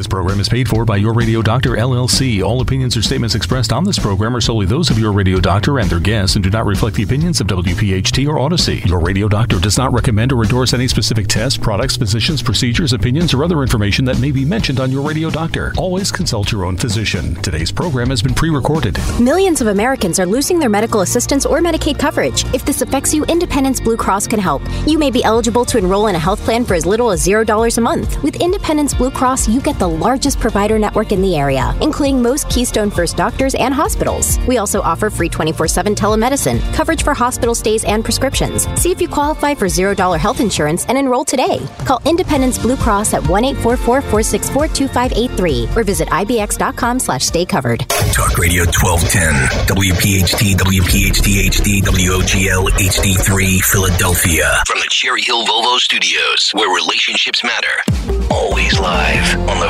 This program is paid for by Your Radio Doctor LLC. All opinions or statements expressed on this program are solely those of Your Radio Doctor and their guests and do not reflect the opinions of WPHT or Odyssey. Your Radio Doctor does not recommend or endorse any specific tests, products, physicians, procedures, opinions, or other information that may be mentioned on Your Radio Doctor. Always consult your own physician. Today's program has been pre-recorded. Millions of Americans are losing their medical assistance or Medicaid coverage. If this affects you, Independence Blue Cross can help. You may be eligible to enroll in a health plan for as little as $0 a month. With Independence Blue Cross, you get the largest provider network in the area, including most Keystone First doctors and hospitals. We also offer free 24 7 telemedicine, coverage for hospital stays and prescriptions. See if you qualify for $0 health insurance and enroll today. Call Independence Blue Cross at 1 844 464 2583 or visit ibx.com slash stay covered. Talk Radio 1210, WPHT, WPHT HD, WOGL HD3, Philadelphia. From the Cherry Hill Volvo Studios, where relationships matter. Always live on the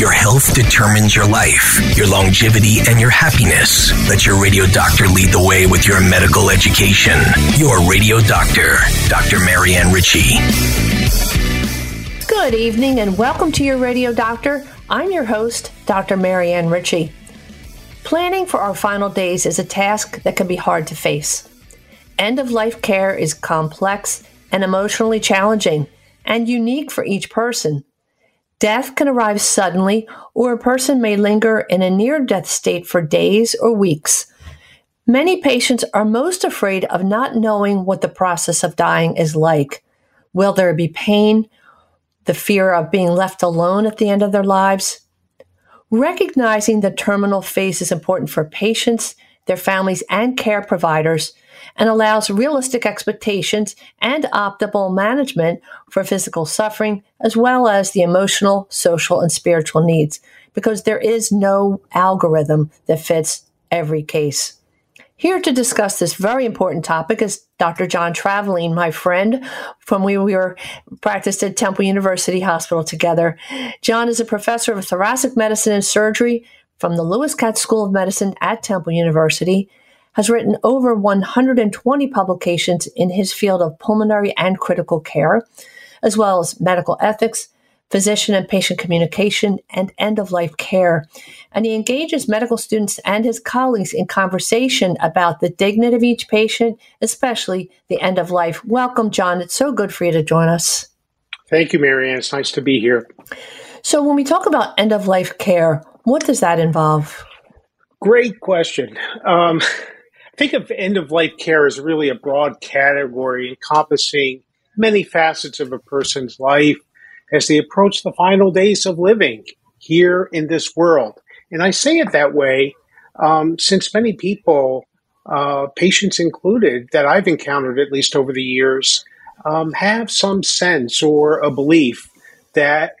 Your health determines your life, your longevity, and your happiness. Let your radio doctor lead the way with your medical education. Your radio doctor, Dr. Marianne Ritchie. Good evening and welcome to your radio doctor. I'm your host, Dr. Marianne Ritchie. Planning for our final days is a task that can be hard to face. End of life care is complex and emotionally challenging and unique for each person. Death can arrive suddenly, or a person may linger in a near death state for days or weeks. Many patients are most afraid of not knowing what the process of dying is like. Will there be pain? The fear of being left alone at the end of their lives? Recognizing the terminal phase is important for patients, their families, and care providers and allows realistic expectations and optimal management for physical suffering, as well as the emotional, social, and spiritual needs, because there is no algorithm that fits every case. Here to discuss this very important topic is Dr. John Travaline, my friend from when we were practiced at Temple University Hospital together. John is a professor of thoracic medicine and surgery from the Lewis Katz School of Medicine at Temple University has written over 120 publications in his field of pulmonary and critical care, as well as medical ethics, physician and patient communication, and end of life care. And he engages medical students and his colleagues in conversation about the dignity of each patient, especially the end of life. Welcome, John. It's so good for you to join us. Thank you, Marianne. It's nice to be here. So, when we talk about end of life care, what does that involve? Great question. Um, think of end of life care as really a broad category encompassing many facets of a person's life as they approach the final days of living here in this world. And I say it that way um, since many people, uh, patients included, that I've encountered at least over the years, um, have some sense or a belief that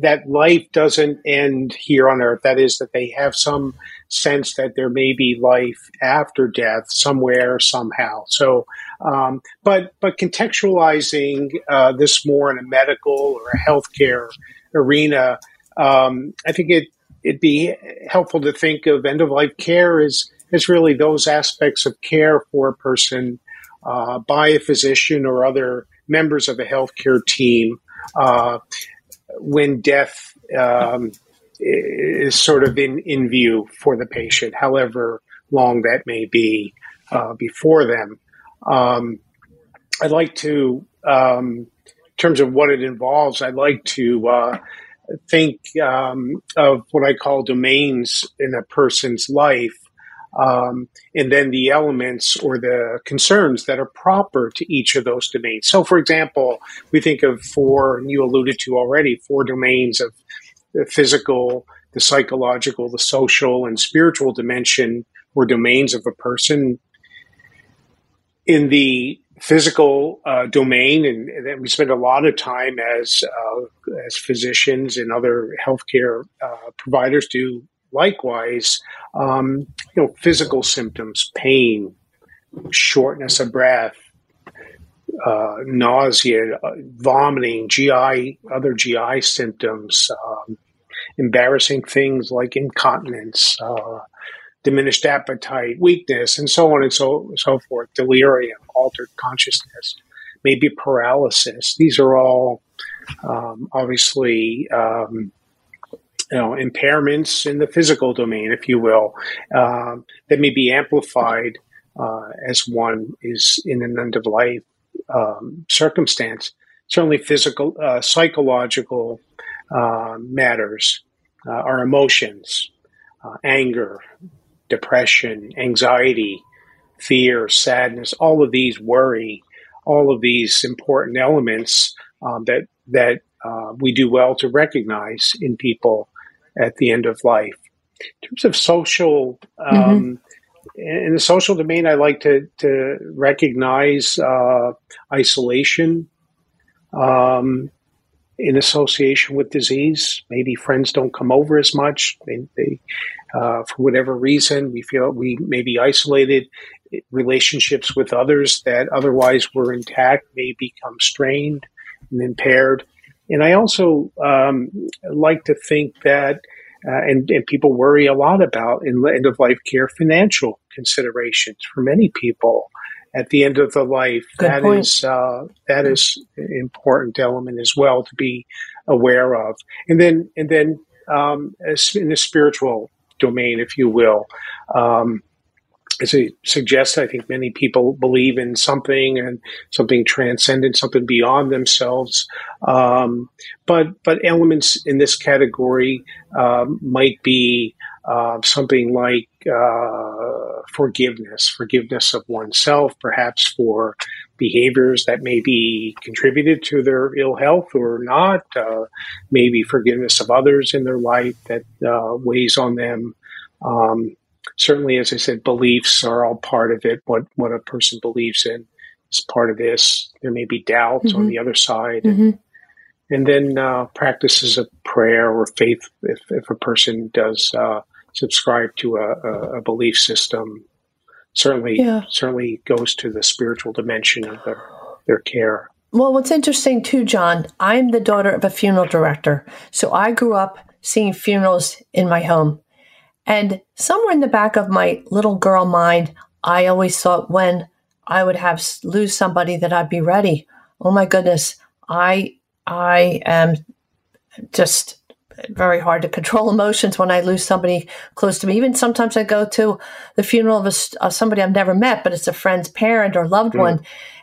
that life doesn't end here on earth. That is, that they have some sense that there may be life after death somewhere somehow. So, um, but but contextualizing uh, this more in a medical or a healthcare arena, um, I think it it'd be helpful to think of end of life care as as really those aspects of care for a person uh, by a physician or other members of a healthcare team. Uh, when death um, is sort of in, in view for the patient, however long that may be uh, before them. Um, I'd like to, um, in terms of what it involves, I'd like to uh, think um, of what I call domains in a person's life um, and then the elements or the concerns that are proper to each of those domains. So, for example, we think of four, and you alluded to already, four domains of the physical, the psychological, the social, and spiritual dimension or domains of a person. In the physical uh, domain, and, and, we spend a lot of time as uh, as physicians and other healthcare uh, providers do likewise, um, you know, physical symptoms, pain, shortness of breath, uh, nausea, uh, vomiting, GI, other GI symptoms, um, embarrassing things like incontinence, uh, diminished appetite, weakness, and so on and so so forth, delirium, altered consciousness, maybe paralysis. These are all um, obviously um, you know impairments in the physical domain, if you will, um, that may be amplified uh, as one is in an end of life um, circumstance. Certainly, physical, uh, psychological uh, matters, uh, our emotions, uh, anger, depression, anxiety, fear, sadness, all of these worry, all of these important elements um, that that uh, we do well to recognize in people at the end of life. In terms of social, um, mm-hmm. in the social domain, I like to to recognize uh, isolation. Um, in association with disease, maybe friends don't come over as much. They, they uh, for whatever reason, we feel we may be isolated. Relationships with others that otherwise were intact may become strained and impaired. And I also um, like to think that, uh, and, and, people worry a lot about in end of life care financial considerations for many people at the end of the life. Good that is uh, that is an important element as well to be aware of. And then and then um, in the spiritual domain, if you will. Um, as it suggests, I think many people believe in something and something transcendent, something beyond themselves. Um, but but elements in this category um, might be uh, something like uh, forgiveness, forgiveness of oneself, perhaps for behaviors that may be contributed to their ill health or not, uh, maybe forgiveness of others in their life that uh, weighs on them. Um, certainly, as I said, beliefs are all part of it. What what a person believes in is part of this. There may be doubts mm-hmm. on the other side. Mm-hmm. And, then uh, practices of prayer or faith, if, if a person does uh, subscribe to a, a, a belief system, certainly yeah. certainly goes to the spiritual dimension of their their care. Well, what's interesting too, John, I'm the daughter of a funeral director. So I grew up seeing funerals in my home. And somewhere in the back of my little girl mind, I always thought when I would have lose somebody that I'd be ready. Oh my goodness, I I am just very hard to control emotions when I lose somebody close to me. Even sometimes I go to the funeral of, a, of somebody I've never met, but it's a friend's parent or loved mm. one,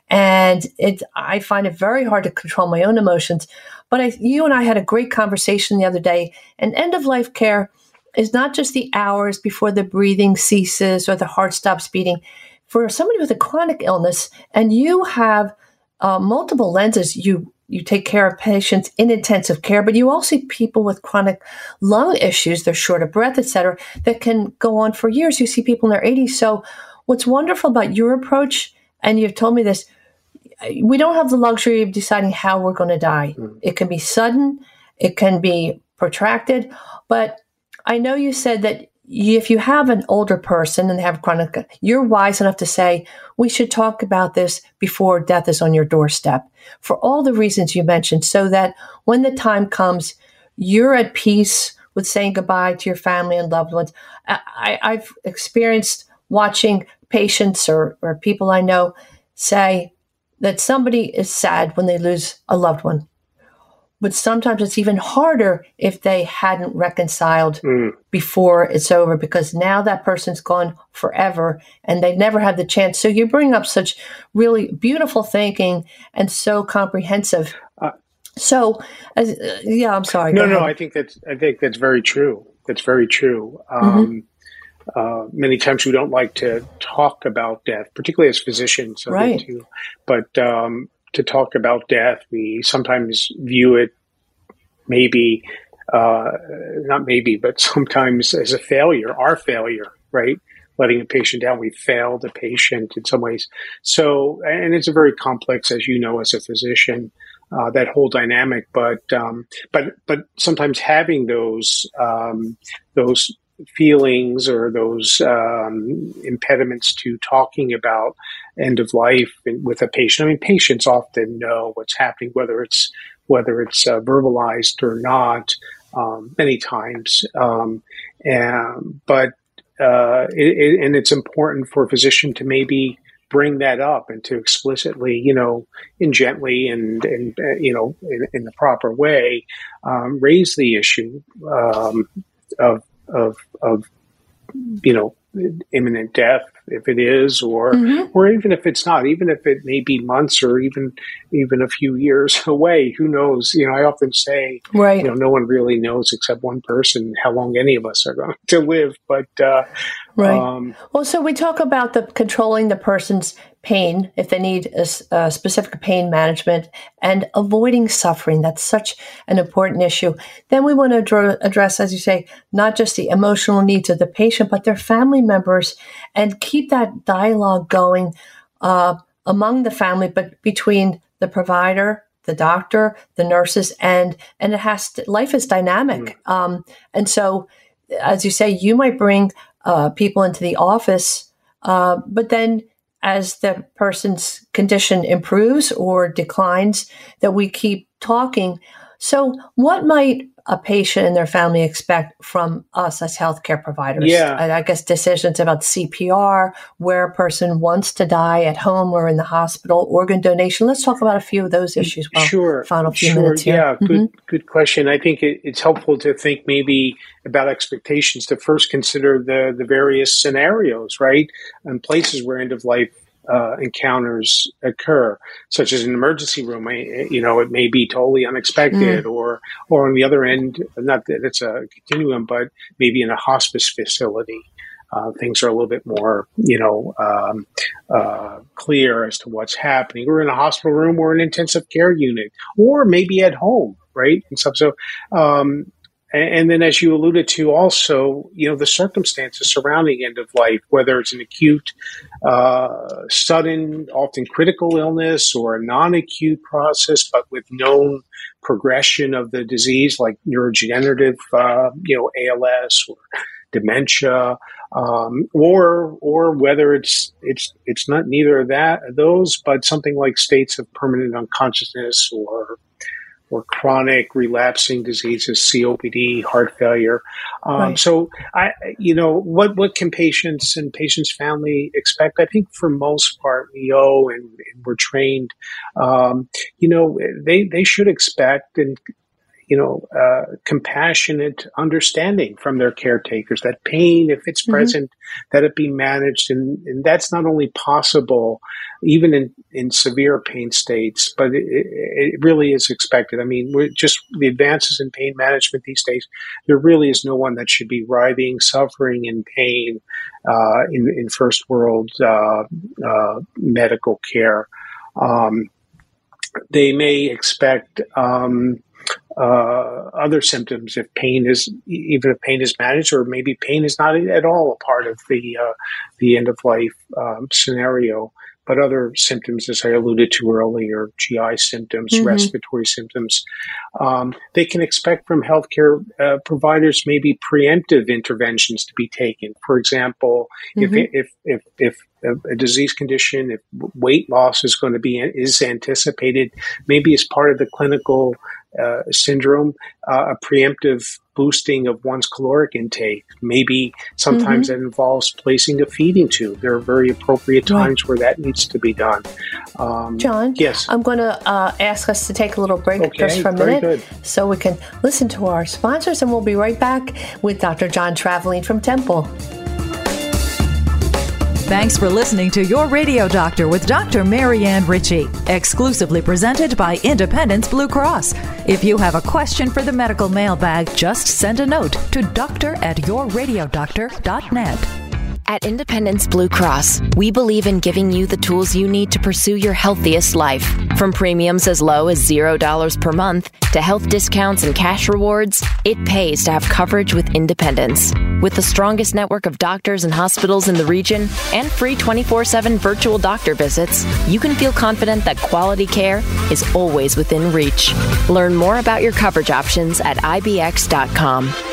and it I find it very hard to control my own emotions. But I, you and I had a great conversation the other day, and end of life care is not just the hours before the breathing ceases or the heart stops beating. For somebody with a chronic illness, and you have uh, multiple lenses, you you take care of patients in intensive care, but you also see people with chronic lung issues, they're short of breath, etc., that can go on for years. You see people in their 80s. So, what's wonderful about your approach, and you've told me this, we don't have the luxury of deciding how we're going to die. Mm. It can be sudden, it can be protracted, but I know you said that if you have an older person and they have chronic, you're wise enough to say, we should talk about this before death is on your doorstep for all the reasons you mentioned, so that when the time comes, you're at peace with saying goodbye to your family and loved ones. I, have experienced watching patients or, or people I know say that somebody is sad when they lose a loved one but sometimes it's even harder if they hadn't reconciled mm. before it's over because now that person's gone forever and they never had the chance. So you bring up such really beautiful thinking and so comprehensive. Uh, so, as, uh, yeah, I'm sorry. No, no, I think that's I think that's very true. That's very true. Um, mm-hmm. uh, many times we don't like to talk about death, particularly as physicians. Right. but um, to talk about death. We sometimes view it maybe, uh, not maybe, but sometimes as a failure, our failure, right? Letting a patient down. We failed a patient in some ways. So, and it's a very complex, as you know, as a physician, uh, that whole dynamic. But, um, but, but sometimes having those, um, those feelings or those um, impediments to talking about end of life with a patient. I mean, patients often know what's happening, whether it's whether it's uh, verbalized or not, um, many times. Um, and, but uh, it, it, and it's important for a physician to maybe bring that up and to explicitly, you know, in gently and, and uh, you know, in, in, the proper way, um, raise the issue um, of, of, of, you know, imminent death if it is or mm-hmm. or even if it's not even if it may be months or even even a few years away who knows you know i often say right you know no one really knows except one person how long any of us are going to live but uh, Right. Um, well, so we talk about the controlling the person's pain if they need a, a, specific pain management and avoiding suffering. That's such an important issue. Then we want to adr- address, as you say, not just the emotional needs of the patient, but their family members and keep that dialogue going uh, among the family, but between the provider, the doctor, the nurses, and and it has to, life is dynamic. Mm. Um, and so, as you say, you might bring uh, people into the office. Uh, but then as the person's condition improves or declines, that we keep talking. So, what might a patient and their family expect from us as healthcare providers? Yeah. I, I guess decisions about CPR, where a person wants to die at home or in the hospital, organ donation. Let's talk about a few of those issues. Well, sure. Final few sure. minutes here. Yeah. Mm-hmm. Good. Good question. I think it, it's helpful to think maybe about expectations to first consider the the various scenarios, right, and places where end of life uh, encounters occur, such as an emergency room. You know, it may be totally unexpected, mm. or or on the other end, not that it's a continuum, but maybe in a hospice facility. Uh, things are a little bit more, you know, um, uh, clear as to what's happening. Or in a hospital room or an intensive care unit, or maybe at home, right? And so, so um, and then, as you alluded to, also, you know, the circumstances surrounding end of life, whether it's an acute, uh, sudden, often critical illness or a non acute process, but with known progression of the disease, like neurodegenerative, uh, you know, ALS or dementia, um, or or whether it's it's it's not neither of that those, but something like states of permanent unconsciousness or or chronic relapsing diseases, COPD, heart failure. Um, right. So, I, you know, what what can patients and patients' family expect? I think for most part, we owe and, and we're trained. Um, you know, they they should expect and you know, uh, compassionate understanding from their caretakers. That pain, if it's mm-hmm. present, that it be managed, and, and, that's not only possible, even in, in severe pain states, but it, it really is expected. I mean, we're just the advances in pain management these days. There really is no one that should be writhing, suffering, in pain uh, in, in first world uh, uh medical care. Um, they may expect. Um, uh, other symptoms if pain is even if pain is managed or maybe pain is not at all a part of the uh, the end of life um, scenario but other symptoms as i alluded to earlier gi symptoms mm-hmm. respiratory symptoms um, they can expect from healthcare uh, providers maybe preemptive interventions to be taken for example mm-hmm. if, if if if a, disease condition, if weight loss is going to be is anticipated, maybe as part of the clinical uh, syndrome, uh, a preemptive boosting of one's caloric intake. Maybe sometimes mm-hmm. that involves placing a feeding tube. There are very appropriate times right. where that needs to be done. Um, John, yes, I'm going to uh, ask us to take a little break okay, just for a minute, good. so we can listen to our sponsors, and we'll be right back with Dr. John Travaline from Temple. Thanks for listening to Your Radio Doctor with Dr. Marianne Ritchie, exclusively presented by Independence Blue Cross. If you have a question for the medical mailbag, just send a note to doctor at yourradiodoctor.net. At Independence Blue Cross, we believe in giving you the tools you need to pursue your healthiest life. From premiums as low as $0 per month to health discounts and cash rewards, it pays to have coverage with Independence. With the strongest network of doctors and hospitals in the region and free 24 7 virtual doctor visits, you can feel confident that quality care is always within reach. Learn more about your coverage options at IBX.com.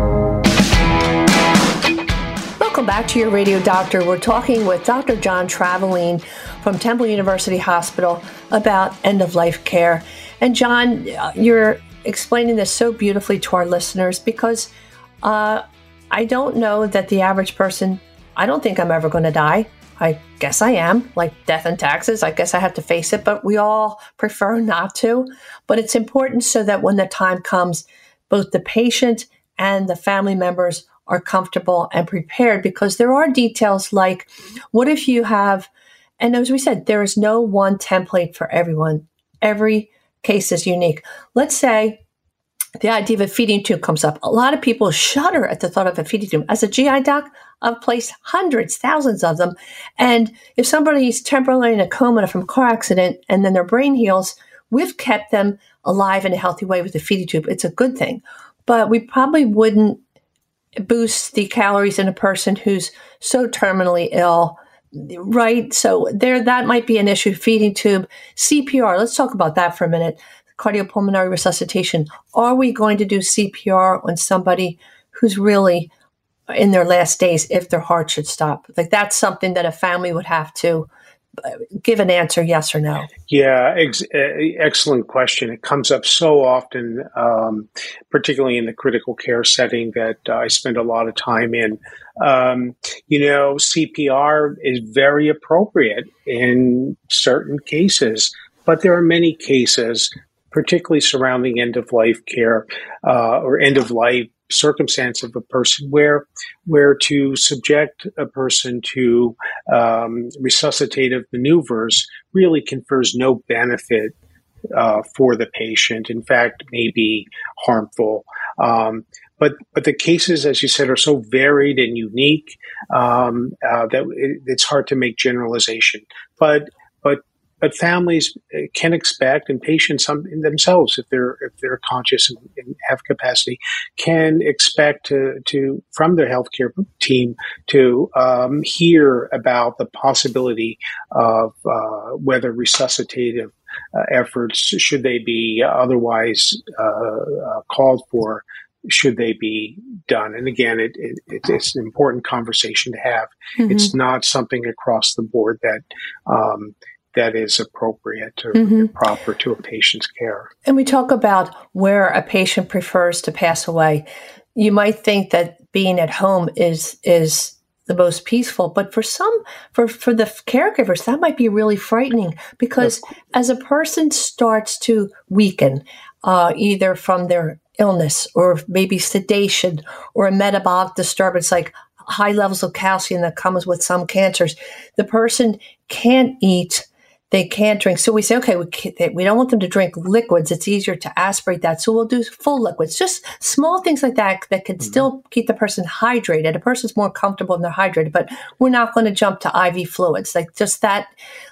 Welcome back to your radio doctor. We're talking with Dr. John Travaline from Temple University Hospital about end of life care. And John, uh, you're explaining this so beautifully to our listeners because uh, I don't know that the average person, I don't think I'm ever going to die. I guess I am, like death and taxes. I guess I have to face it, but we all prefer not to. But it's important so that when the time comes, both the patient and the family members are comfortable and prepared because there are details like what if you have, and as we said, there is no one template for everyone. Every case is unique. Let's say the idea of a feeding tube comes up. A lot of people shudder at the thought of a feeding tube. As a GI doc, I've placed hundreds, thousands of them. And if somebody's temporarily in a coma from a car accident and then their brain heals, we've kept them alive in a healthy way with a feeding tube. It's a good thing. But we probably wouldn't boost the calories in a person who's so terminally ill right? So there that might be an issue. Feeding tube cpr let's talk about that for a minute. Cardiopulmonary resuscitation. Are we going to do cpr on somebody who's really in their last days if their heart should stop? Like that's something that a family would have to give an answer yes or no. Yeah ex- excellent question. It comes up so often um, particularly in the critical care setting that uh, i spend a lot of time in. Um, you know cpr is very appropriate in certain cases but there are many cases particularly surrounding end of life care uh, or end of life circumstance of a person where where to subject a person to um, resuscitative maneuvers really confers no benefit uh, for the patient. In fact, may be harmful. Um, but but the cases, as you said, are so varied and unique um, uh, that it, it's hard to make generalization. But but families uh, can expect and patients themselves if they're if they're conscious and, and, have capacity can expect to to from their healthcare team to um, hear about the possibility of uh, whether resuscitative uh, efforts should they be otherwise uh, uh called for should they be done? And again, it, it, it's an important conversation to have. Mm-hmm. It's not something across the board that um, that is appropriate or mm-hmm. proper to a patient's care. And we talk about where a patient prefers to pass away. You might think that being at home is is the most peaceful, but for some for for the caregivers that might be really frightening because as a person starts to weaken, uh, either from their illness or maybe sedation or a metabolic disturbance like high levels of calcium that comes with some cancers, the person can't eat they can't drink. So we say, okay, we, we don't want them to drink liquids. It's easier to aspirate that. So we'll do full liquids, just small things like that that can mm-hmm. still keep the person hydrated. A person's more comfortable when they're hydrated, but we're not going to jump to IV fluids. Like just that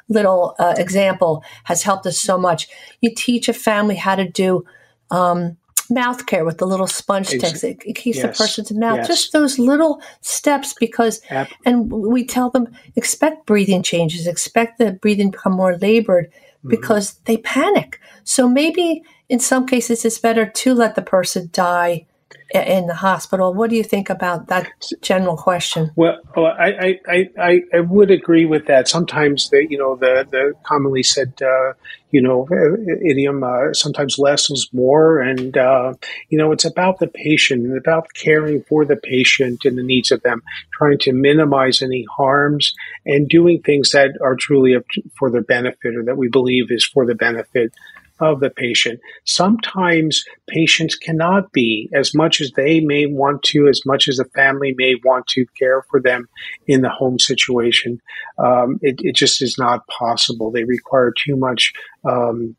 little uh, example has helped us so much. You teach a family how to do um, mouth care with the little sponge sticks. It, it keeps yes. the person's mouth. Yes. Just those little steps because, App. and we tell them expect breathing changes, expect the breathing become more labored mm-hmm. because they panic. So maybe in some cases it's better to let the person die in the hospital. What do you think about that general question? Well, I, I, I, I would agree with that. Sometimes the, you know, the, the commonly said, uh, you know, idiom, uh, sometimes less is more. And, uh, you know, it's about the patient and about caring for the patient and the needs of them, trying to minimize any harms and doing things that are truly for their benefit or that we believe is for the benefit of the patient. Sometimes patients cannot be as much as they may want to, as much as the family may want to care for them in the home situation. Um, it, it, just is not possible. They require too much um,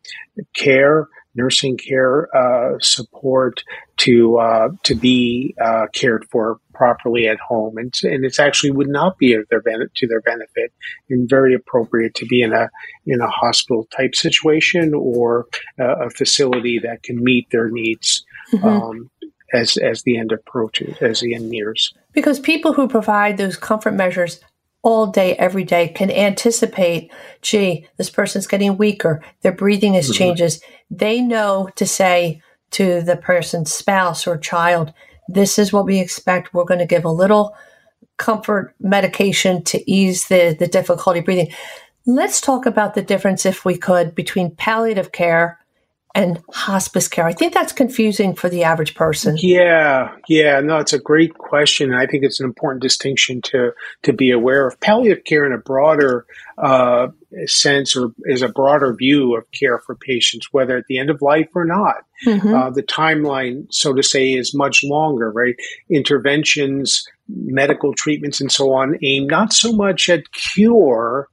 care nursing care uh, support to uh, to be uh, cared for properly at home, and and it actually would not be of their benefit to their benefit, and very appropriate to be in a in a hospital type situation or a facility that can meet their needs. Mm-hmm. Um, as, as the end approaches, as the end nears. Because people who provide those comfort measures all day, every day can anticipate, gee, this person's getting weaker, their breathing is mm-hmm. changes. They know to say to the person's spouse or child, this is what we expect. We're going to give a little comfort medication to ease the, the difficulty breathing. Let's talk about the difference, if we could, between palliative care and hospice care? I think that's confusing for the average person. Yeah, yeah, no, it's a great question. I think it's an important distinction to to be aware of. Palliative care, in a broader uh, sense, or is a broader view of care for patients, whether at the end of life or not. Mm-hmm. Uh, the timeline, so to say, is much longer. Right, interventions, medical treatments, and so on, aim not so much at cure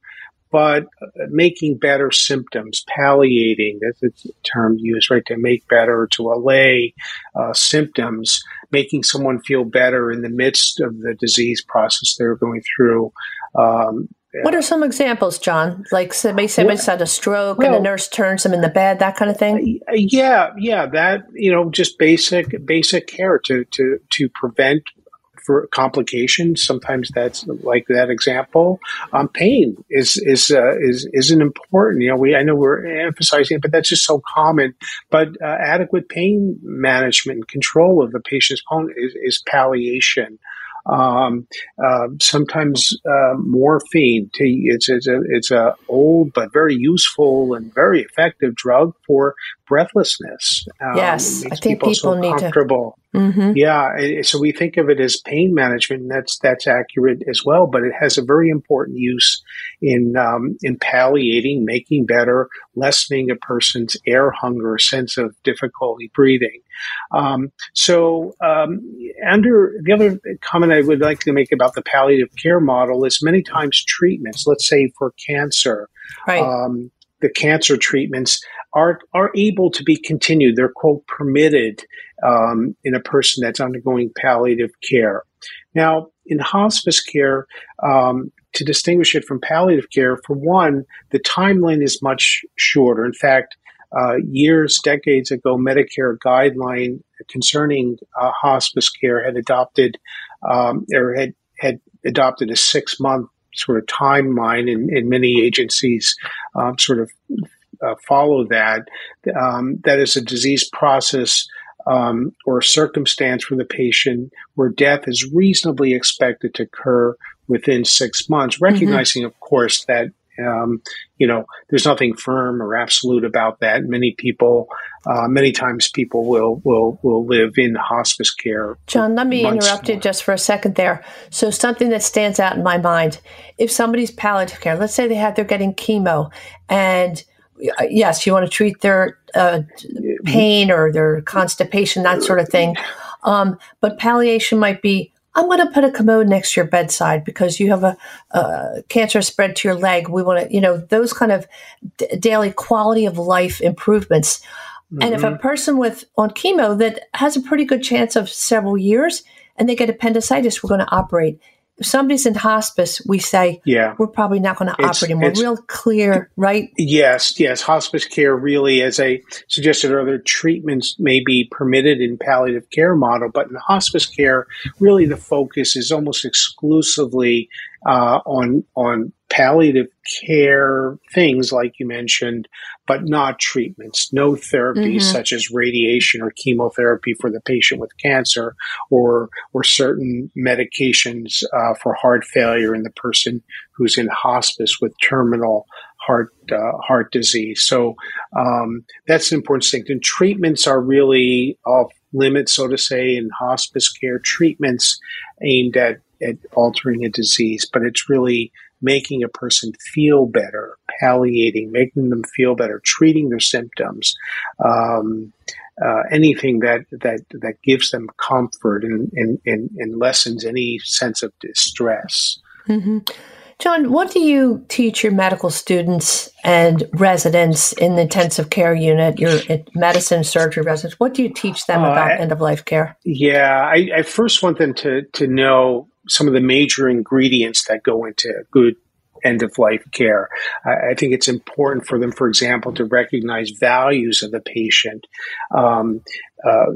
but making better symptoms, palliating, that's the term used, right, to make better, to allay uh, symptoms, making someone feel better in the midst of the disease process they're going through. Um, what are some examples, John? Like somebody, somebody's had a stroke well, and a nurse turns them in the bed, that kind of thing. Yeah, yeah, that you know, just basic basic care to to to prevent for complications. Sometimes that's like that example. Um, pain is is uh, is is an important. You know, we I know we're emphasizing it, but that's just so common. But uh, adequate pain management and control of the patient's pain is, is palliation. Um, uh, sometimes uh, morphine. To, it's it's a it's a old but very useful and very effective drug for breathlessness. Um, yes, I think people, so need comfortable. to. Mm-hmm. Yeah, so we think of it as pain management, and that's that's accurate as well. But it has a very important use in um, in palliating, making better, lessening a person's air hunger, sense of difficulty breathing. Um, so, um, under the other comment I would like to make about the palliative care model is many times treatments. Let's say for cancer, right. Um, the cancer treatments are are able to be continued. They're quote permitted um, in a person that's undergoing palliative care. Now, in hospice care, um, to distinguish it from palliative care, for one, the timeline is much shorter. In fact, uh, years, decades ago, Medicare guideline concerning uh, hospice care had adopted um, or had had adopted a six month sort of timeline, and, and many agencies um, sort of uh, follow that. Um, that is a disease process um, or a circumstance for the patient where death is reasonably expected to occur within six months, mm-hmm. recognizing, mm-hmm. of course, that um, you know, there's nothing firm or absolute about that. Many people, uh, many times, people will will will live in hospice care. John, let me interrupt more. you just for a second there. So, something that stands out in my mind: if somebody's palliative care, let's say they have they're getting chemo, and yes, you want to treat their uh, pain or their constipation, that sort of thing. Um, but palliation might be I'm going to put a commode next to your bedside because you have a, a cancer spread to your leg. We want to, you know, those kind of d- daily quality of life improvements. Mm-hmm. And if a mm-hmm. person with on chemo that has a pretty good chance of several years and they get appendicitis, we're going to operate if somebody's in hospice, we say, yeah, we're probably not going to operate anymore. Real clear, right? Yes, yes. Hospice care really, as I suggested earlier, treatments may be permitted in palliative care model, but in hospice care, really the focus is almost exclusively uh, on on palliative care things like you mentioned, but not treatments. No therapies mm-hmm. such as radiation or chemotherapy for the patient with cancer, or or certain medications uh, for heart failure in the person who's in hospice with terminal heart uh, heart disease. So um, that's an important thing. And treatments are really off limits, so to say, in hospice care. Treatments aimed at at altering a disease, but it's really making a person feel better, palliating, making them feel better, treating their symptoms, um, uh, anything that, that, that gives them comfort and, and, and, and lessens any sense of distress. Mm-hmm. John, what do you teach your medical students and residents in the intensive care unit, your medicine surgery residents? What do you teach them uh, about end of life care? Yeah, I, I first want them to, to know some of the major ingredients that go into good end of life care. I, I, think it's important for them, for example, to recognize values of the patient. Um, uh,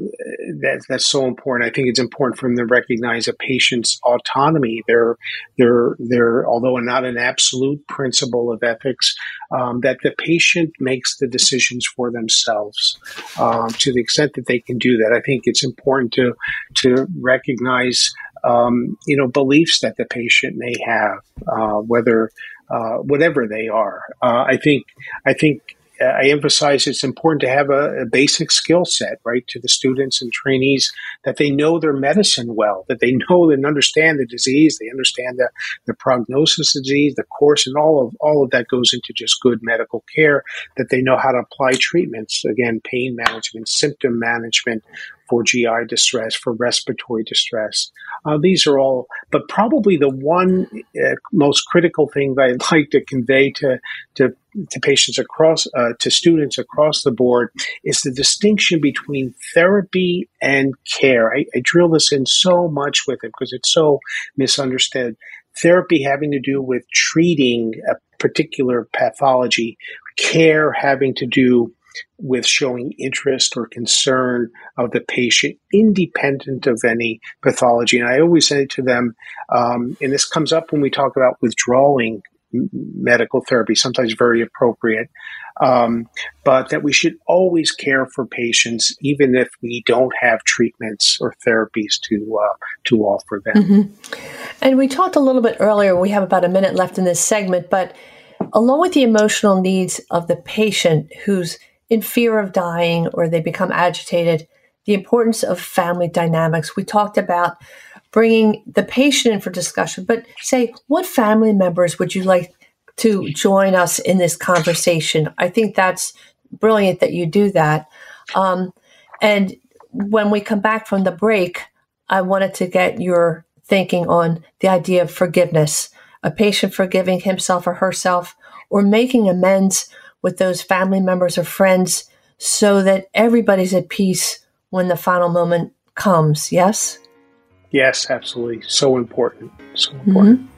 that, that's so important. I think it's important for them to recognize a patient's autonomy. They're, they're, although not an absolute principle of ethics, um, that the patient makes the decisions for themselves. Um, to the extent that they can do that, I think it's important to to recognize um, you know, beliefs that the patient may have, uh, whether uh, whatever they are. Uh, I think I think I emphasize it's important to have a, a basic skill set, right, to the students and trainees that they know their medicine well, that they know and understand the disease, they understand the, the prognosis of disease, the course, and all of all of that goes into just good medical care. That they know how to apply treatments, again, pain management, symptom management, for GI distress, for respiratory distress. Uh, these are all, but probably the one uh, most critical thing that I'd like to convey to to, to patients across, uh, to students across the board, is the distinction between therapy and care. I, I drill this in so much with it because it's so misunderstood. Therapy having to do with treating a particular pathology, care having to do with showing interest or concern of the patient independent of any pathology. And I always say to them, um, and this comes up when we talk about withdrawing medical therapy, sometimes very appropriate, um, but that we should always care for patients, even if we don't have treatments or therapies to uh, to offer them. Mm-hmm. And we talked a little bit earlier. We have about a minute left in this segment, but along with the emotional needs of the patient who's in fear of dying or they become agitated, the importance of family dynamics. We talked about bringing the patient in for discussion, but say, what family members would you like to join us in this conversation? I think that's brilliant that you do that. Um, and when we come back from the break, I wanted to get your thinking on the idea of forgiveness, a patient forgiving himself or herself, or making amends with those family members or friends so that everybody's at peace when the final moment comes. Yes? Yes, absolutely. So important. So important. Mm-hmm.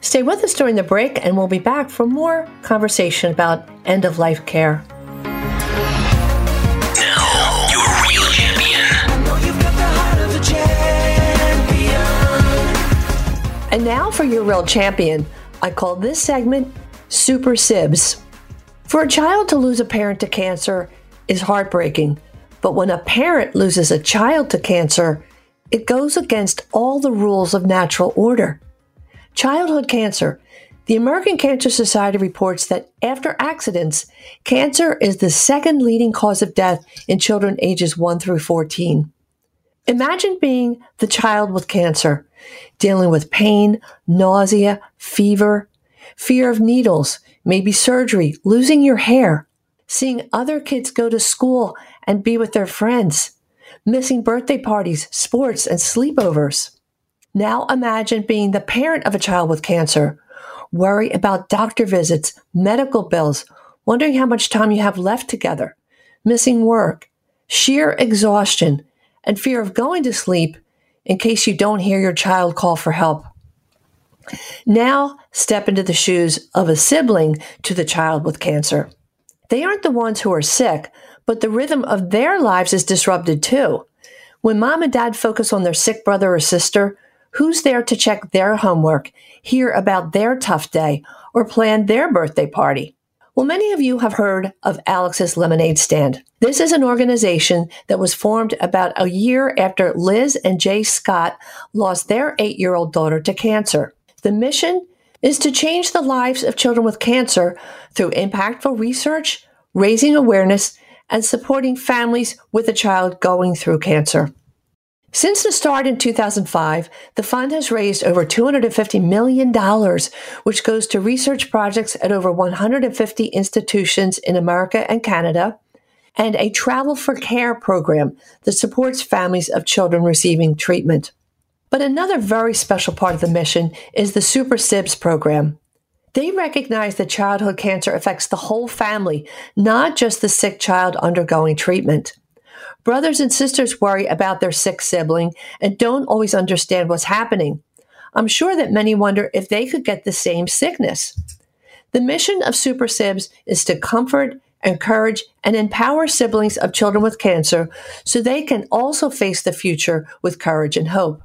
Stay with us during the break, and we'll be back for more conversation about end of life care. Now, your real champion. And now for your real champion. I call this segment Super Sibs. For a child to lose a parent to cancer is heartbreaking, but when a parent loses a child to cancer, it goes against all the rules of natural order. Childhood cancer. The American Cancer Society reports that after accidents, cancer is the second leading cause of death in children ages 1 through 14. Imagine being the child with cancer, dealing with pain, nausea, fever, fear of needles, maybe surgery, losing your hair, seeing other kids go to school and be with their friends, missing birthday parties, sports, and sleepovers. Now imagine being the parent of a child with cancer, worry about doctor visits, medical bills, wondering how much time you have left together, missing work, sheer exhaustion, and fear of going to sleep in case you don't hear your child call for help. Now step into the shoes of a sibling to the child with cancer. They aren't the ones who are sick, but the rhythm of their lives is disrupted too. When mom and dad focus on their sick brother or sister, Who's there to check their homework, hear about their tough day, or plan their birthday party? Well, many of you have heard of Alex's Lemonade Stand. This is an organization that was formed about a year after Liz and Jay Scott lost their eight year old daughter to cancer. The mission is to change the lives of children with cancer through impactful research, raising awareness, and supporting families with a child going through cancer. Since the start in 2005, the fund has raised over $250 million, which goes to research projects at over 150 institutions in America and Canada, and a Travel for Care program that supports families of children receiving treatment. But another very special part of the mission is the Super SIBS program. They recognize that childhood cancer affects the whole family, not just the sick child undergoing treatment. Brothers and sisters worry about their sick sibling and don't always understand what's happening. I'm sure that many wonder if they could get the same sickness. The mission of Super Sibs is to comfort, encourage, and empower siblings of children with cancer so they can also face the future with courage and hope.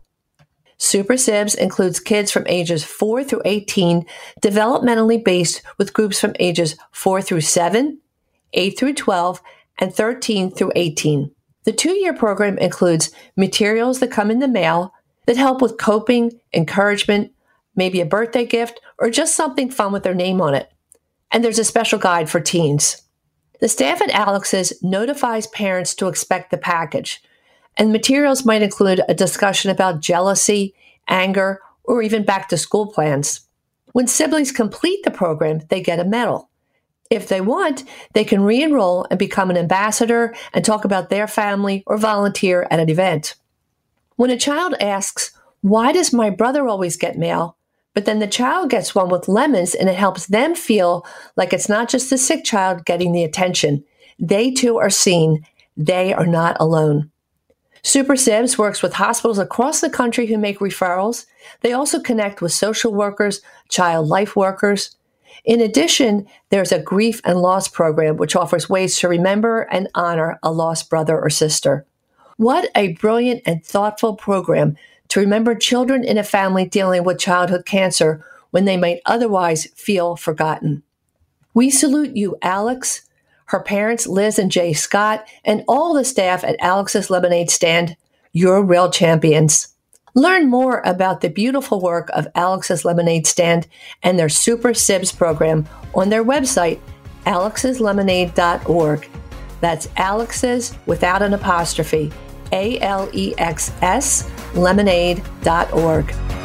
Super Sibs includes kids from ages 4 through 18, developmentally based with groups from ages 4 through 7, 8 through 12, and 13 through 18. The two year program includes materials that come in the mail that help with coping, encouragement, maybe a birthday gift, or just something fun with their name on it. And there's a special guide for teens. The staff at Alex's notifies parents to expect the package, and materials might include a discussion about jealousy, anger, or even back to school plans. When siblings complete the program, they get a medal. If they want, they can re enroll and become an ambassador and talk about their family or volunteer at an event. When a child asks, Why does my brother always get mail? But then the child gets one with lemons and it helps them feel like it's not just the sick child getting the attention. They too are seen. They are not alone. Super Sibs works with hospitals across the country who make referrals. They also connect with social workers, child life workers, in addition, there's a grief and loss program which offers ways to remember and honor a lost brother or sister. What a brilliant and thoughtful program to remember children in a family dealing with childhood cancer when they might otherwise feel forgotten. We salute you, Alex, her parents, Liz and Jay Scott, and all the staff at Alex's Lemonade Stand. You're real champions. Learn more about the beautiful work of Alex's Lemonade Stand and their Super Sibs program on their website, alexslemonade.org. That's Alex's without an apostrophe, A L E X S, lemonade.org.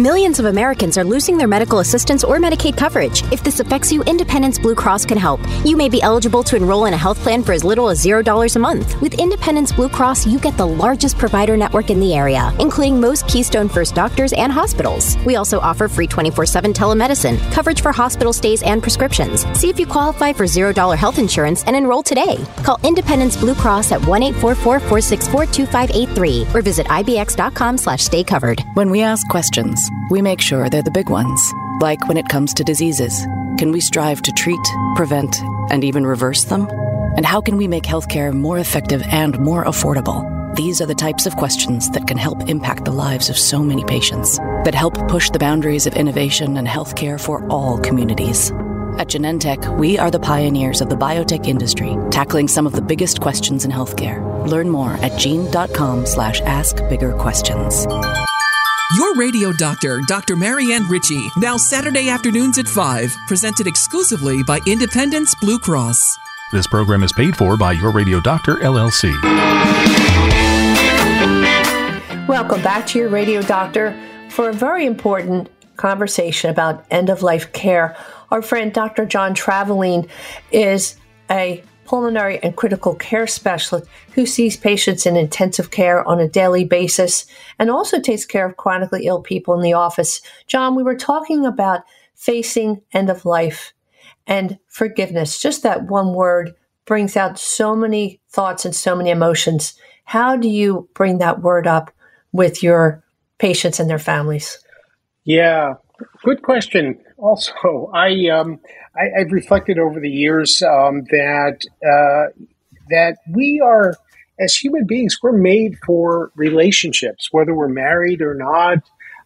Millions of Americans are losing their medical assistance or Medicaid coverage. If this affects you, Independence Blue Cross can help. You may be eligible to enroll in a health plan for as little as $0 a month. With Independence Blue Cross, you get the largest provider network in the area, including most Keystone First doctors and hospitals. We also offer free 24 7 telemedicine, coverage for hospital stays and prescriptions. See if you qualify for $0 health insurance and enroll today. Call Independence Blue Cross at 1 844 464 2583 or visit ibx.com slash stay covered. When we ask questions, we make sure they're the big ones. Like when it comes to diseases, can we strive to treat, prevent, and even reverse them? And how can we make healthcare more effective and more affordable? These are the types of questions that can help impact the lives of so many patients, that help push the boundaries of innovation and healthcare for all communities. At Genentech, we are the pioneers of the biotech industry, tackling some of the biggest questions in healthcare. Learn more at gene.com slash ask bigger questions. Your radio doctor, Dr. Marianne Ritchie, now Saturday afternoons at 5, presented exclusively by Independence Blue Cross. This program is paid for by Your Radio Doctor, LLC. Welcome back to your radio doctor for a very important conversation about end of life care. Our friend Dr. John Travaline is a pulmonary and critical care specialist who sees patients in intensive care on a daily basis and also takes care of chronically ill people in the office. John, we were talking about facing end of life and forgiveness, just that one word brings out so many thoughts and so many emotions. How do you bring that word up with your patients and their families? Yeah, good question. Also, I, um, I have reflected over the years um, that uh, that we are as human beings we're made for relationships, whether we're married or not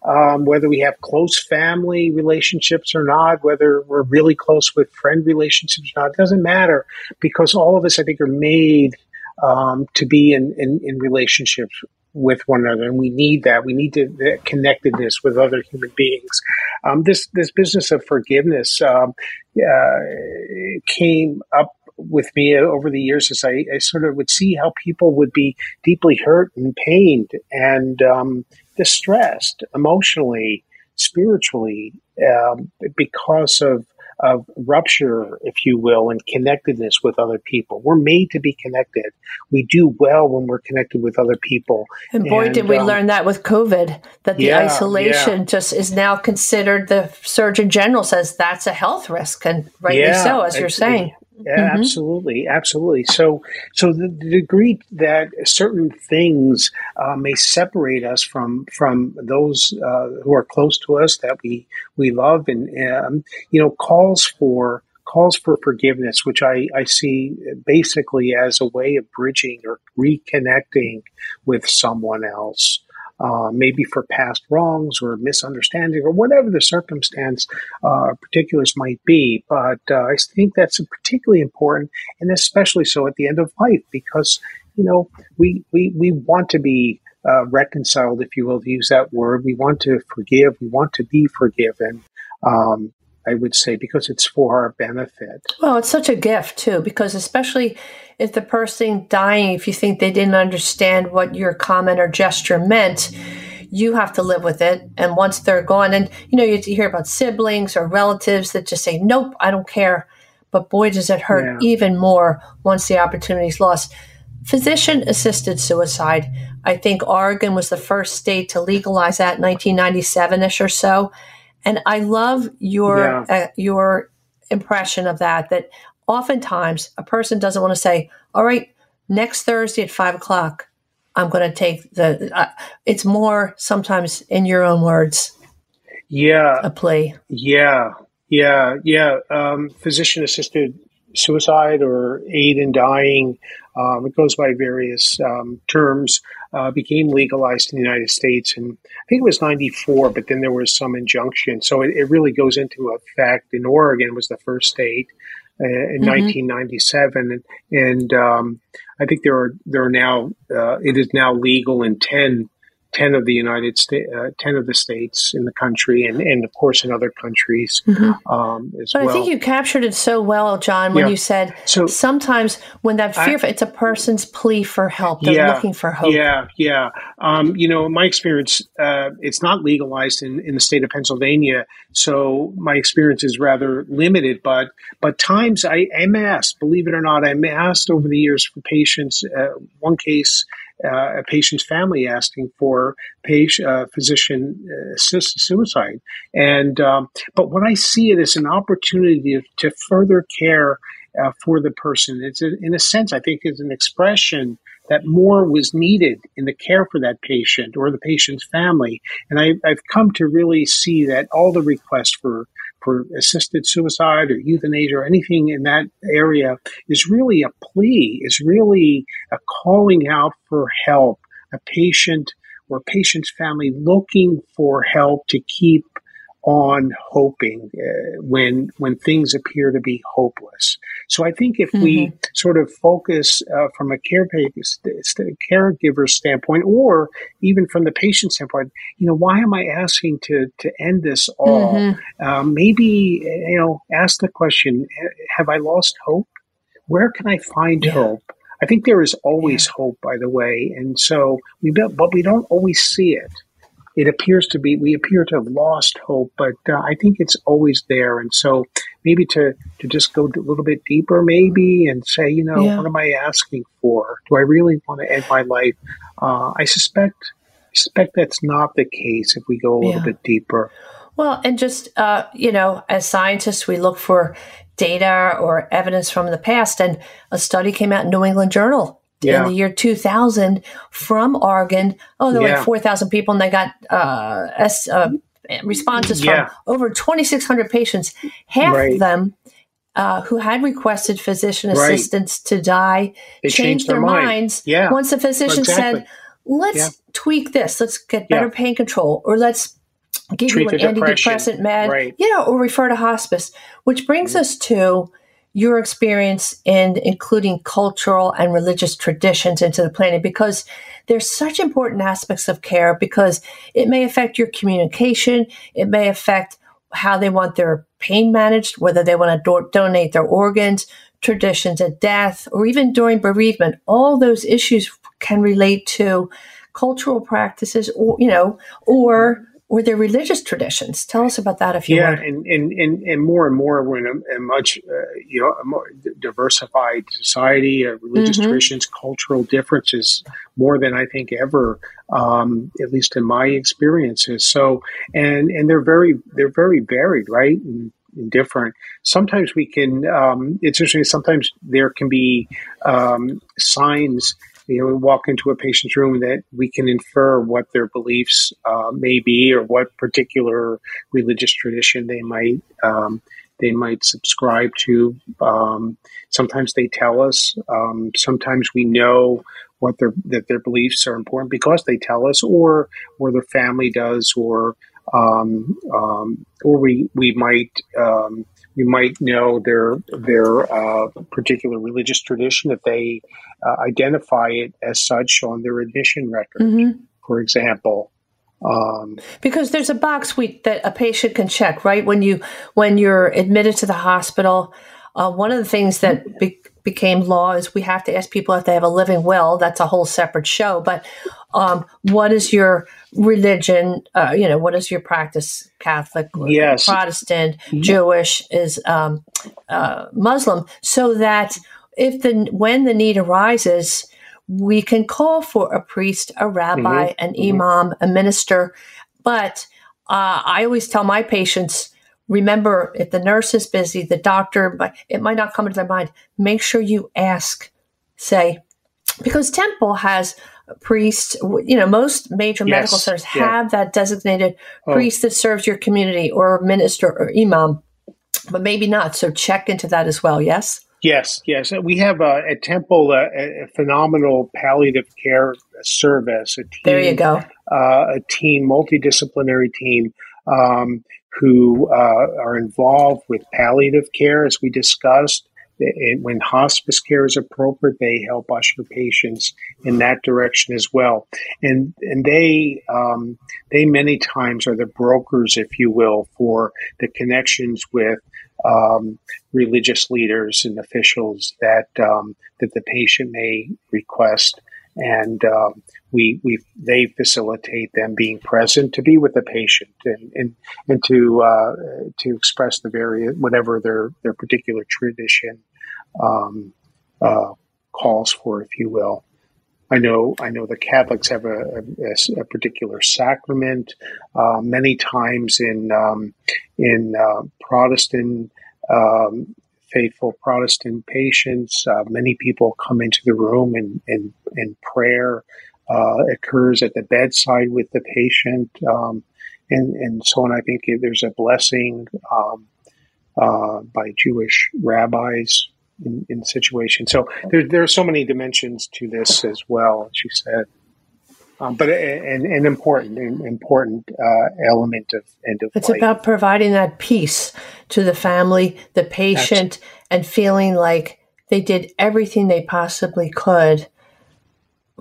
um, whether we have close family relationships or not, whether we're really close with friend relationships or not, it doesn't matter because all of us, I think, are made um, to be in, in, in, relationships with one another, and we need that. We need to, that connectedness with other human beings. Um, this this business of forgiveness um, uh, came up with me over the years as I, I, sort of would see how people would be deeply hurt and pained and um, distressed emotionally, spiritually, um, because of of rupture, if you will, and connectedness with other people. We're made to be connected. We do well when we're connected with other people. And boy, and, did we um, learn that with COVID, that the yeah, isolation yeah. just is now considered, the Surgeon General says that's a health risk, and rightly yeah, so, as you're saying. Mm-hmm. absolutely, absolutely. So, so the, the degree that certain things uh, may separate us from from those uh, who are close to us that we we love, and um, you know, calls for calls for forgiveness, which I, I see basically as a way of bridging or reconnecting with someone else uh, maybe for past wrongs or misunderstanding or whatever the circumstance uh, particulars might be. But uh, I think that's particularly important, and especially so at the end of life, because you know we we we want to be uh, reconciled, if you will, to use that word. We want to forgive. We want to be forgiven. Um, I would say, because it's for our benefit. Well, it's such a gift, too, because especially if the person dying, if you think they didn't understand what your comment or gesture meant, you have to live with it. And once they're gone, and you know, you hear about siblings or relatives that just say, Nope, I don't care. But boy, does it hurt yeah. even more once the opportunity is lost. Physician assisted suicide. I think Oregon was the first state to legalize that 1997 ish or so. And I love your yeah. uh, your impression of that. That oftentimes a person doesn't want to say, "All right, next Thursday at five o'clock, I'm going to take the." Uh, it's more sometimes in your own words. Yeah, a plea. Yeah, yeah, yeah. Um, physician assisted suicide or aid in dying. Um, it goes by various um, terms uh, became legalized in the United States, and I think it was '94. But then there was some injunction, so it, it really goes into effect. In Oregon was the first state uh, in mm-hmm. 1997, and, and um, I think there are there are now uh, it is now legal in 10 10 of the United States, uh, 10 of the states in the country, and, and of course in other countries mm-hmm. um, as but well. I think you captured it so well, John, when yeah. you said so, sometimes when that fear, I, it's a person's plea for help. They're yeah, looking for hope. Yeah, yeah. Um, you know, my experience, uh, it's not legalized in, in the state of Pennsylvania, so my experience is rather limited. But but times I am asked, believe it or not, I'm asked over the years for patients. Uh, one case uh, a patient's family asking for patient, uh, physician assisted suicide. And um, but what I see it as an opportunity to, to further care uh, for the person, it's a, in a sense I think is an expression that more was needed in the care for that patient or the patient's family. And I, I've come to really see that all the requests for for assisted suicide or euthanasia or anything in that area is really a plea, is really a calling out for help, a patient or patient's family looking for help to keep on hoping uh, when when things appear to be hopeless. So I think if mm-hmm. we sort of focus uh, from a caregiver standpoint, or even from the patient standpoint, you know, why am I asking to to end this all? Mm-hmm. Um, maybe you know, ask the question: Have I lost hope? Where can I find yeah. hope? I think there is always yeah. hope, by the way, and so we but we don't always see it it appears to be we appear to have lost hope, but uh, I think it's always there. And so maybe to to just go a little bit deeper, maybe, and say, you know, yeah. what am I asking for? Do I really want to end my life? Uh, I suspect suspect that's not the case if we go a little yeah. bit deeper. Well, and just uh, you know, as scientists, we look for data or evidence from the past. And a study came out in New England Journal yeah. in the year 2000 from Oregon. Oh, there were yeah. like 4,000 people, and they got uh, S, uh, responses yeah. from over 2,600 patients. Half right. of them uh, who had requested physician assistance to die they changed, changed their, their mind. minds yeah. once the physician exactly. said, let's tweak this, let's get better pain control, or let's give Treat you an antidepressant med, right. you know, or refer to hospice, which brings mm-hmm. us to your experience in including cultural and religious traditions into the planning because there's such important aspects of care because it may affect your communication, it may affect how they want their pain managed, whether they want to do- donate their organs, traditions at death, or even during bereavement. All those issues can relate to cultural practices or you know or or their religious traditions. Tell us about that if you yeah, and, and, and, and more and more we're in a, a much uh, you know a more diversified society, uh, religious mm-hmm. traditions, cultural differences more than I think ever, um, at least in my experiences. So and and they're very they're very varied, right? And, and different. Sometimes we can. Um, it's interesting. Sometimes there can be um, signs you know, we walk into a patient's room that we can infer what their beliefs uh, may be or what particular religious tradition they might um, they might subscribe to. Um, sometimes they tell us. Um, sometimes we know what their that their beliefs are important because they tell us, or or their family does, or um, um, or we we might we might know their their uh, particular religious tradition if they uh, identify it as such on their admission record, mm-hmm. for example. Um, because there's a box we, that a patient can check, right? When you when you're admitted to the hospital, uh, one of the things that be, became law is we have to ask people if they have a living will. That's a whole separate show. But um, what is your religion? Uh, you know, what is your practice? Catholic, yes. Protestant, mm-hmm. Jewish, is um, uh, Muslim, so that if the when the need arises, we can call for a priest, a rabbi, mm-hmm. an mm-hmm. imam, a minister. But uh, I always tell my patients remember if the nurse is busy, the doctor, but it might not come into their mind. Make sure you ask, say, because Temple has a priest, you know, most major yes. medical centers have yeah. that designated oh. priest that serves your community or minister or imam, but maybe not. So check into that as well. Yes. Yes, yes. We have uh, at Temple uh, a, a, phenomenal palliative care service. A team, there you go. Uh, a team, multidisciplinary team um, who uh, are involved with palliative care, as we discussed. It, when hospice care is appropriate, they help usher patients in that direction as well. And and they um, they many times are the brokers, if you will, for the connections with um, religious leaders and officials that um, that the patient may request and um, we we they facilitate them being present to be with the patient and and, and to uh, to express the various whatever their their particular tradition um, uh, calls for, if you will. I know I know the Catholics have a, a, a particular sacrament. Uh, many times in um, in uh, Protestant um, faithful Protestant patients. Uh, many people come into the room and, and prayer uh, occurs at the bedside with the patient, um, and, and so on. I think there's a blessing um, uh, by Jewish rabbis in, in situations. So there, there are so many dimensions to this as well, as you said. Um, but an, an important, an important uh, element of end of It's life. about providing that peace to the family, the patient, That's, and feeling like they did everything they possibly could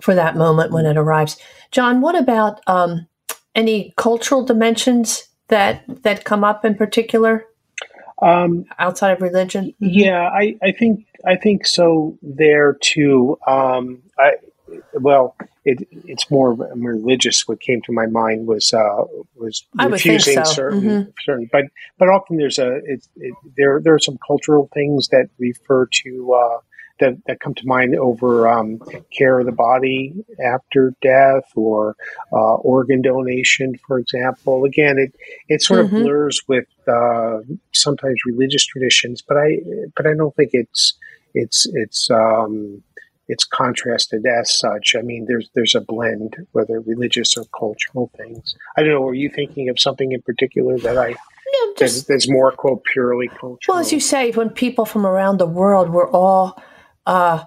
for that moment when it arrives. John, what about um, any cultural dimensions that that come up in particular um, outside of religion? Mm-hmm. Yeah, I, I think I think so there too. Um, I well, it, it's more religious. What came to my mind was uh, was refusing so. certain, mm-hmm. certain, but but often there's a it, it, there there are some cultural things that refer to uh, that, that come to mind over um, care of the body after death or uh, organ donation, for example. Again, it it sort mm-hmm. of blurs with uh, sometimes religious traditions, but I but I don't think it's it's it's um, it's contrasted as such. I mean, there's there's a blend, whether religious or cultural things. I don't know. Were you thinking of something in particular that I? No, just, there's, more quote purely cultural. Well, as you say, when people from around the world were all uh,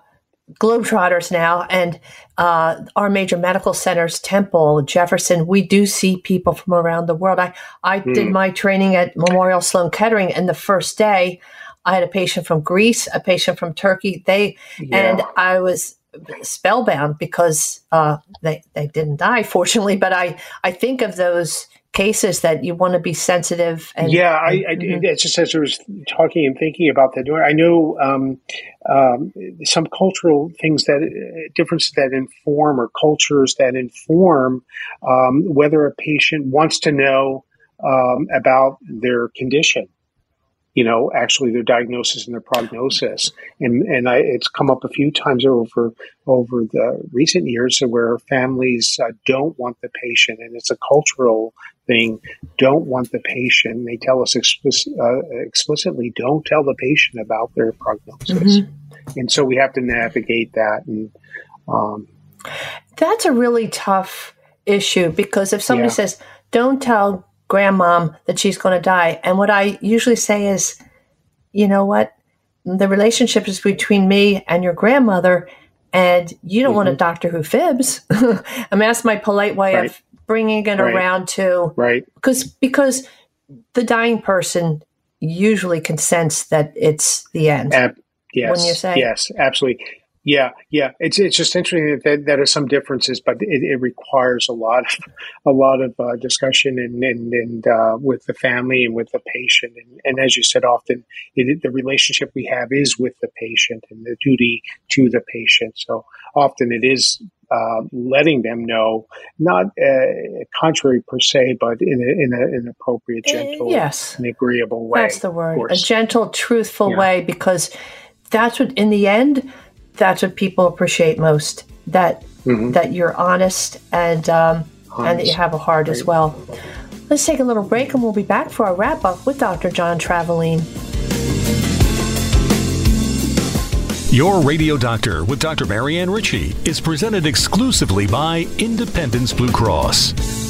globetrotters now, and uh, our major medical centers, Temple, Jefferson, we do see people from around the world. I I mm. did my training at Memorial Sloan Kettering, and the first day I had a patient from Greece, a patient from Turkey. They yeah. and I was spellbound because uh, they they didn't die, fortunately. But I I think of those cases that you want to be sensitive. And, yeah, I, I mm-hmm. it's just as I was talking and thinking about that. I know um, um, some cultural things that differences that inform or cultures that inform um, whether a patient wants to know um, about their condition you know, actually their diagnosis and their prognosis. And and I, it's come up a few times over over the recent years where families uh, don't want the patient, and it's a cultural thing. Don't want the patient. They tell us uh, explicitly, don't tell the patient about their prognosis. Mm-hmm. And so we have to navigate that. And um, that's a really tough issue because if somebody yeah. says, "Don't tell grandmom that she's going to die. And what I usually say is, you know what? The relationship is between me and your grandmother, and you don't mm-hmm. want a mm-hmm. doctor who fibs. I mean, that's my polite way right. of bringing it right. around to right because because the dying person usually consents that it's the end. Ab- yes, when you say yes, absolutely. Yeah, yeah. It's it's just interesting that there are some differences, but it, it requires a lot of a lot of uh, discussion and and, and uh, with the family and with the patient. And, and as you said, often it, the relationship we have is with the patient and the duty to the patient. So often it is uh, letting them know, not uh, contrary per se, but in, a, in a, an appropriate, eh, gentle, yes. and agreeable way. That's the word. A gentle, truthful yeah. way, because that's what, in the end that's what people appreciate most that mm-hmm. that you're honest and um, and that you have a heart as well. Let's take a little break and we'll be back for our wrap up with Dr. John Travaline. Your Radio Doctor with Dr. Marianne Ritchie is presented exclusively by Independence Blue Cross.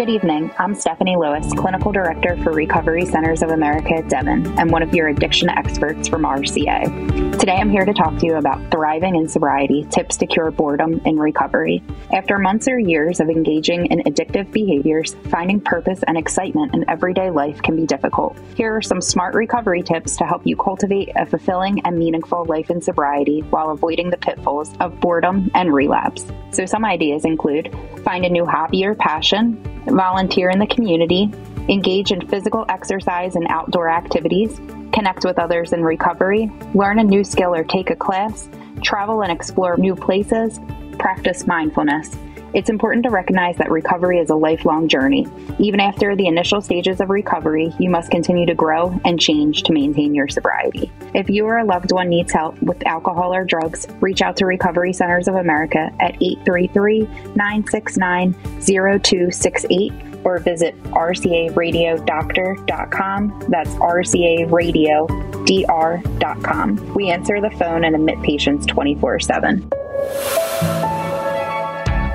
Good evening. I'm Stephanie Lewis, Clinical Director for Recovery Centers of America at Devon, and one of your addiction experts from RCA. Today I'm here to talk to you about thriving in sobriety, tips to cure boredom in recovery. After months or years of engaging in addictive behaviors, finding purpose and excitement in everyday life can be difficult. Here are some smart recovery tips to help you cultivate a fulfilling and meaningful life in sobriety while avoiding the pitfalls of boredom and relapse. So, some ideas include find a new hobby or passion, volunteer in the community, engage in physical exercise and outdoor activities, connect with others in recovery, learn a new skill or take a class, travel and explore new places, practice mindfulness. It's important to recognize that recovery is a lifelong journey. Even after the initial stages of recovery, you must continue to grow and change to maintain your sobriety. If you or a loved one needs help with alcohol or drugs, reach out to Recovery Centers of America at 833 969 0268 or visit rcaradiodoctor.com. That's rcaradiodr.com. We answer the phone and admit patients 24 7.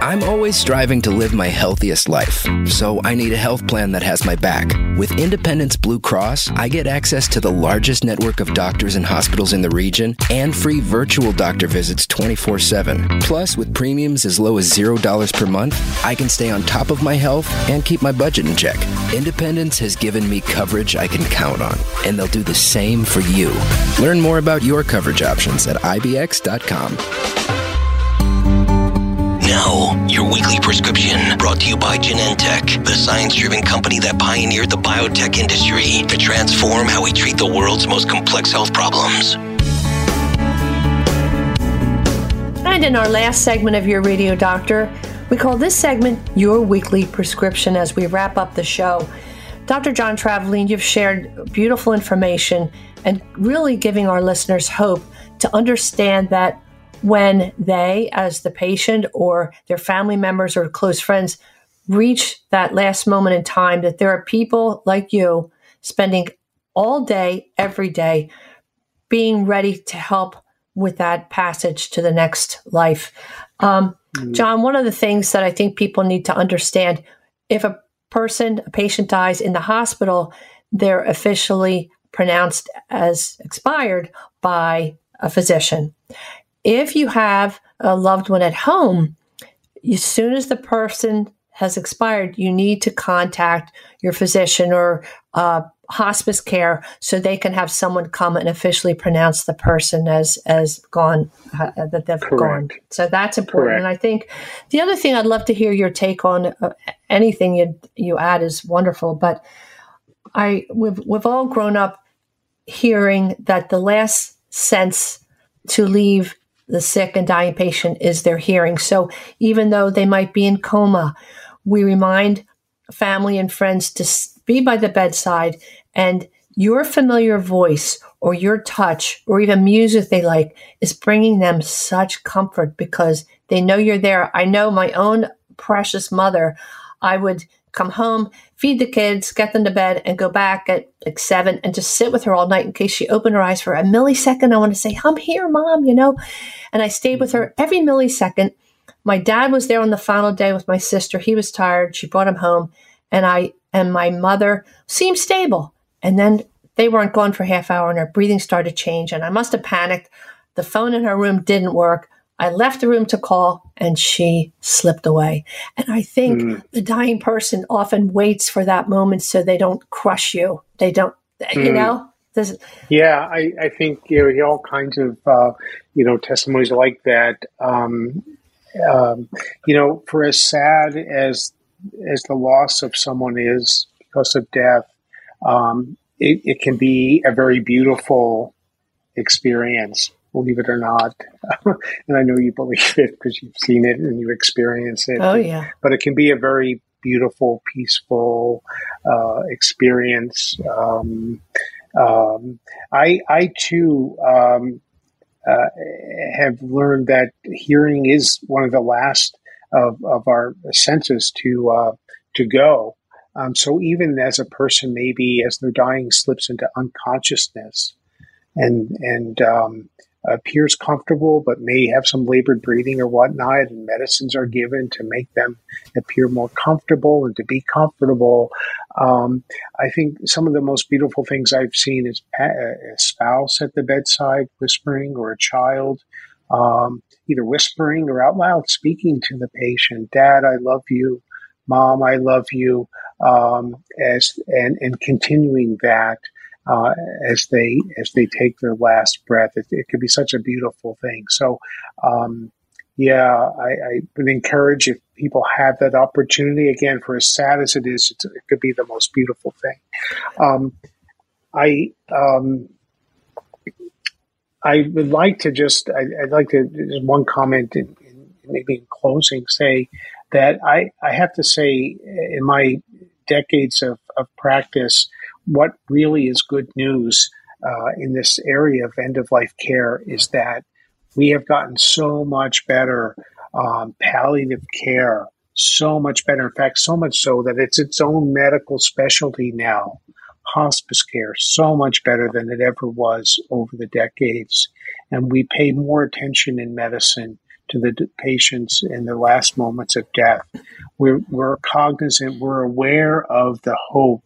I'm always striving to live my healthiest life, so I need a health plan that has my back. With Independence Blue Cross, I get access to the largest network of doctors and hospitals in the region and free virtual doctor visits 24 7. Plus, with premiums as low as $0 per month, I can stay on top of my health and keep my budget in check. Independence has given me coverage I can count on, and they'll do the same for you. Learn more about your coverage options at IBX.com. Now, your weekly prescription brought to you by Genentech, the science driven company that pioneered the biotech industry to transform how we treat the world's most complex health problems. And in our last segment of Your Radio Doctor, we call this segment Your Weekly Prescription as we wrap up the show. Dr. John Travaline, you've shared beautiful information and really giving our listeners hope to understand that when they, as the patient or their family members or close friends, reach that last moment in time, that there are people like you spending all day, every day, being ready to help with that passage to the next life. Um, mm-hmm. John, one of the things that I think people need to understand if a person, a patient dies in the hospital, they're officially pronounced as expired by a physician. If you have a loved one at home, as soon as the person has expired, you need to contact your physician or uh, hospice care so they can have someone come and officially pronounce the person as as gone uh, that they've Correct. gone. So that's important. Correct. And I think the other thing I'd love to hear your take on uh, anything you you add is wonderful, but I we've we've all grown up hearing that the last sense to leave the sick and dying patient is their hearing. So even though they might be in coma, we remind family and friends to be by the bedside and your familiar voice or your touch or even music they like is bringing them such comfort because they know you're there. I know my own precious mother, I would come home, feed the kids, get them to bed, and go back at like seven and just sit with her all night in case she opened her eyes for a millisecond. I want to say, I'm here, mom, you know? And I stayed with her mm-hmm. every millisecond. My dad was there on the final day with my sister. He was tired. She brought him home. And I and my mother seemed stable. And then they weren't gone for half hour and her breathing started to change. And I must have panicked. The phone in her room didn't work. I left the room to call and she slipped away. And I think mm. the dying person often waits for that moment so they don't crush you. They don't, mm. you know? This, yeah, I, I think you know, all kinds of, uh, you know, testimonies like that. Um, um, you know, for as sad as as the loss of someone is because of death, um, it, it, can be a very beautiful experience believe it or not. and I know you believe it because you've seen it and you experience it. Oh, yeah. But it can be a very beautiful, peaceful uh, experience. Um, um, I, I too um, uh, have learned that hearing is one of the last of, of our senses to uh, to go. Um, so even as a person maybe as they're dying slips into unconsciousness and and um, appears comfortable but may have some labored breathing or whatnot, and medicines are given to make them appear more comfortable and to be comfortable. Um, I think some of the most beautiful things I've seen is a spouse at the bedside whispering or a child. Um, either whispering or out loud speaking to the patient, Dad, I love you. Mom, I love you. Um, as and and continuing that uh, as they as they take their last breath. It, it could be such a beautiful thing. So, um, yeah, I, I, would encourage if people have that opportunity. Again, for as sad as it is, it could be the most beautiful thing. Um, I um, I would like to just I, would like to just one comment in, in, maybe in closing say that I I have to say in my decades of, of practice what really is good news uh, in this area of end of life care is that we have gotten so much better um, palliative care, so much better. In fact, so much so that it's its own medical specialty now. Hospice care, so much better than it ever was over the decades. And we pay more attention in medicine to the patients in the last moments of death. We're, we're cognizant, we're aware of the hope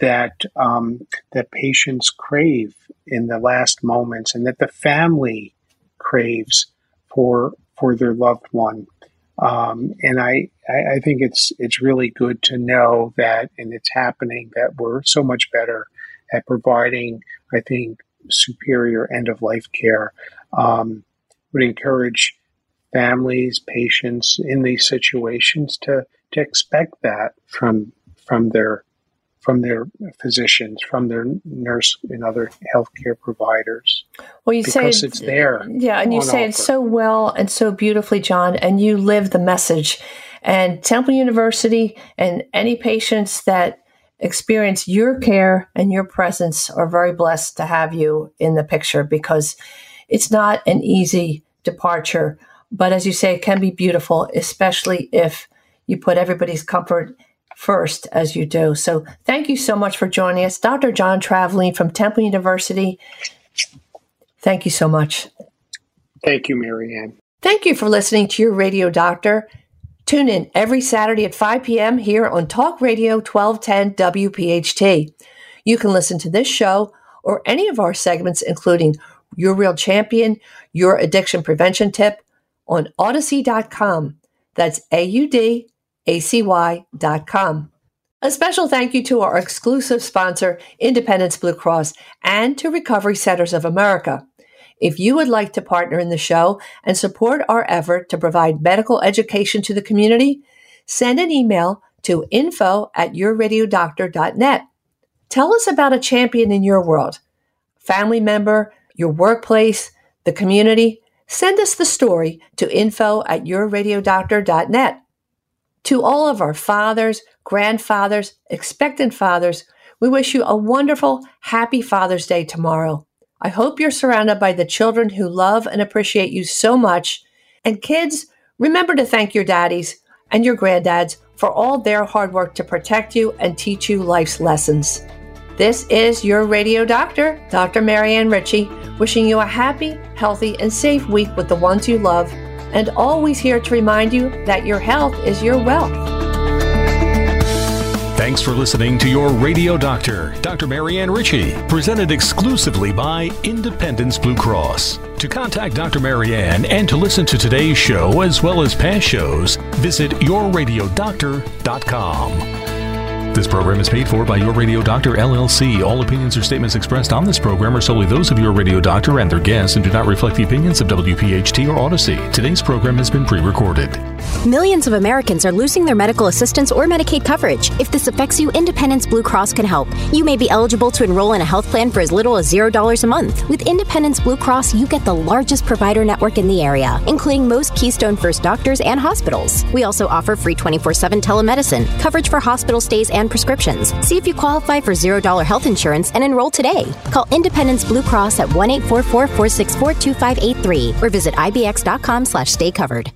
that um, that patients crave in the last moments, and that the family craves for for their loved one. Um, and I, I, I think it's it's really good to know that, and it's happening that we're so much better at providing. I think superior end of life care. Um, would encourage families, patients in these situations to to expect that from from their from their physicians, from their nurse and other healthcare providers. Well, you say it's, it's there. Yeah, and you say offer. it so well and so beautifully, John, and you live the message. And Temple University and any patients that experience your care and your presence are very blessed to have you in the picture because it's not an easy departure. But as you say, it can be beautiful, especially if you put everybody's comfort first as you do. So thank you so much for joining us. Dr. John Travaline from Temple University. Thank you so much. Thank you, Marianne. Thank you for listening to your radio doctor. Tune in every Saturday at 5 p.m. here on Talk Radio 1210 WPHT. You can listen to this show or any of our segments, including Your Real Champion, Your Addiction Prevention Tip, on Audacy.com. That's A U D A C Y.com. A special thank you to our exclusive sponsor, Independence Blue Cross, and to Recovery Centers of America. If you would like to partner in the show and support our effort to provide medical education to the community, send an email to info at yourradiodoctor.net. Tell us about a champion in your world, family member, your workplace, the community. Send us the story to info at yourradiodoctor.net. To all of our fathers, grandfathers, expectant fathers, we wish you a wonderful, happy Father's Day tomorrow. I hope you're surrounded by the children who love and appreciate you so much. And kids, remember to thank your daddies and your granddads for all their hard work to protect you and teach you life's lessons. This is your radio doctor, Dr. Marianne Ritchie, wishing you a happy, healthy, and safe week with the ones you love, and always here to remind you that your health is your wealth. Thanks for listening to your radio doctor, Dr. Marianne Ritchie, presented exclusively by Independence Blue Cross. To contact Dr. Marianne and to listen to today's show as well as past shows, visit yourradiodoctor.com. This program is paid for by Your Radio Doctor LLC. All opinions or statements expressed on this program are solely those of Your Radio Doctor and their guests and do not reflect the opinions of WPHT or Audacy. Today's program has been pre recorded. Millions of Americans are losing their medical assistance or Medicaid coverage. If this affects you, Independence Blue Cross can help. You may be eligible to enroll in a health plan for as little as $0 a month. With Independence Blue Cross, you get the largest provider network in the area, including most Keystone First doctors and hospitals. We also offer free 24 7 telemedicine, coverage for hospital stays and prescriptions. See if you qualify for $0 health insurance and enroll today. Call Independence Blue Cross at 1 844 464 2583 or visit ibx.com slash stay covered.